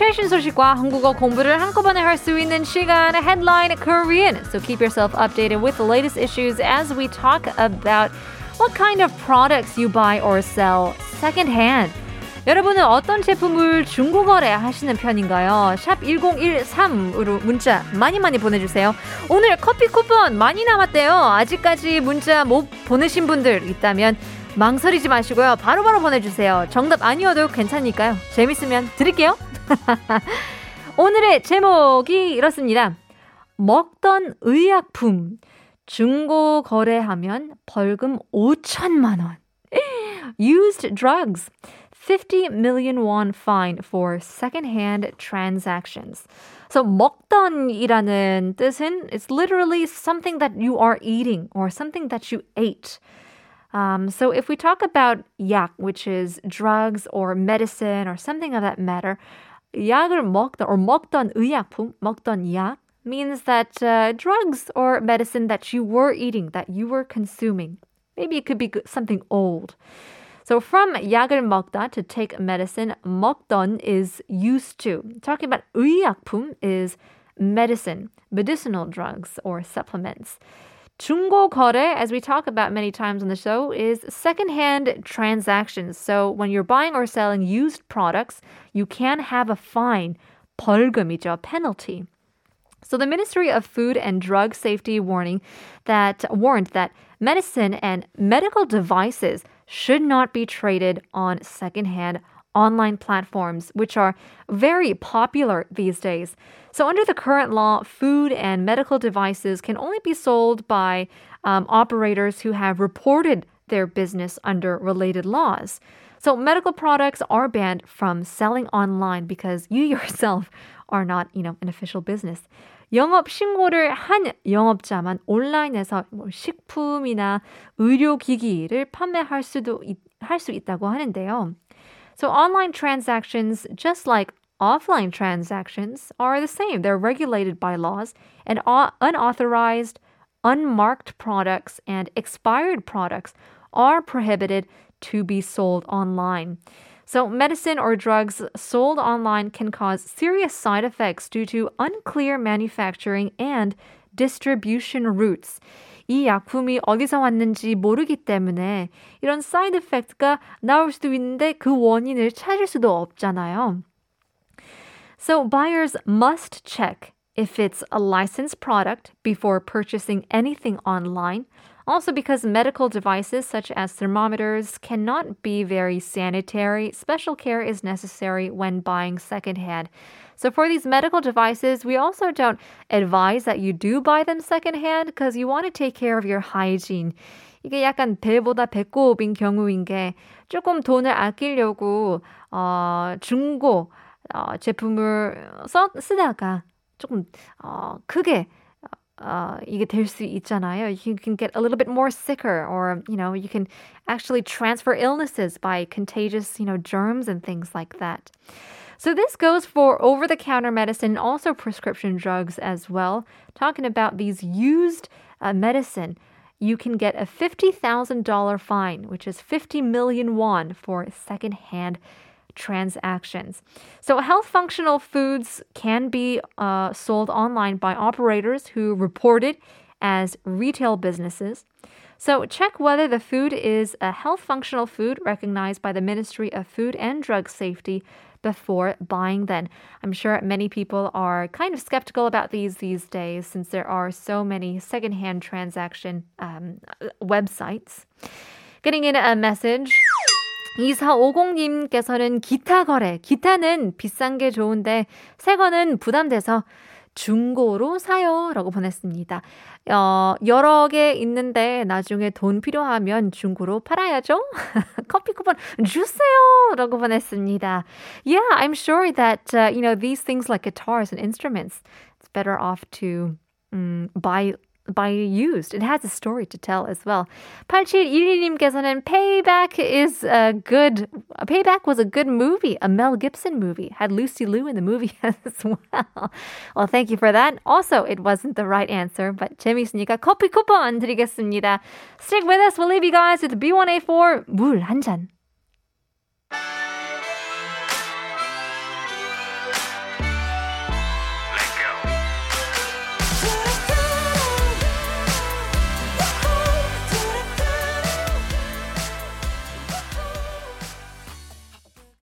최신 소식과 한국어 공부를 한꺼번에 할 수 있는 시간 Headline Korean. So keep yourself updated with the latest issues as we talk about what kind of products you buy or sell secondhand. 여러분은 어떤 제품을 중고거래 하시는 편인가요? 샵 1013으로 문자 많이 많이 보내주세요. 오늘 커피 쿠폰 많이 남았대요. 아직까지 문자 못 보내신 분들 있다면 망설이지 마시고요. 바로바로 바로 보내주세요. 정답 아니어도 괜찮으니까요. 재밌으면 드릴게요. 오늘의 제목이 이렇습니다. 먹던 의약품 중고 거래하면 벌금 5천만 원. Used drugs. 50 million won fine for second-hand transactions. So 먹던이라는 뜻은 it's literally something that you are eating or something that you ate. Um, so if we talk about 약, which is drugs or medicine or something of that matter, 약을 먹던 or 먹던 의약품, 먹던 약 means that uh, drugs or medicine that you were eating, that you were consuming. Maybe it could be something old. So from 약을 먹다 to take medicine, 먹던 is used to. Talking about 의약품 is medicine, medicinal drugs or supplements. 중고 거래, as we talk about many times on the show, is secondhand transactions. So when you're buying or selling used products, you can have a fine, 벌금이죠, penalty. So the Ministry of Food and Drug Safety warning that warned that medicine and medical devices should not be traded on secondhand online platforms, which are very popular these days. So, under the current law, food and medical devices can only be sold by um, operators who have reported their business under related laws. So, medical products are banned from selling online because you yourself are not, you know, an official business. 영업 신고를 한 영업자만 온라인에서 뭐 식품이나 의료기기를 판매할 수도 할 수 있다고 하는데요. So online transactions, just like offline transactions, are the same. They're regulated by laws, and unauthorized, unmarked products and expired products are prohibited to be sold online. So, medicine or drugs sold online can cause serious side effects due to unclear manufacturing and distribution routes. 이 약품이 어디서 왔는지 모르기 때문에 이런 사이드 이펙트가 나올 수도 있는데 그 원인을 찾을 수도 없잖아요. So buyers must check if it's a licensed product before purchasing anything online. Also, because medical devices such as thermometers cannot be very sanitary, special care is necessary when buying secondhand. So, for these medical devices, we also don't advise that you do buy them secondhand because you want to take care of your hygiene. 이게 약간 배보다 배꼽인 경우인 게 조금 돈을 아끼려고 어, 중고 어, 제품을 써, 쓰다가 조금 어, 크게 uh, 이게 될 수 있잖아요. You can get a little bit more sicker, or you know, you can actually transfer illnesses by contagious, you know, germs and things like that. So this goes for over-the-counter medicine, also prescription drugs as well. Talking about these used uh, medicine, you can get a $50,000 fine, which is 50 million won for secondhand transactions. So, health functional foods can be uh, sold online by operators who report it as retail businesses. So, check whether the food is a health functional food recognized by the Ministry of Food and Drug Safety before buying then. I'm sure many people are kind of skeptical about these these days since there are so many secondhand transaction um, websites. Getting in a message. 2450님께서는 기타 거래. 기타는 비싼 게 좋은데 새 거는 부담돼서 중고로 사요. 라고 보냈습니다. 어, 여러 개 있는데 나중에 돈 필요하면 중고로 팔아야죠? 커피 쿠폰 주세요! 라고 보냈습니다. Yeah, I'm sure that, uh, you know, these things like guitars and instruments, it's better off to um, buy by used. It has a story to tell as well. 8712님께서는 Payback is a good Payback was a good movie, a Mel Gibson movie. Had Lucy Liu in the movie as well. Well, thank you for that. Also, it wasn't the right answer, but 재미있으니까 커피 쿠폰 드리겠습니다. Stick with us. We'll leave you guys with B1A4 물 한 잔.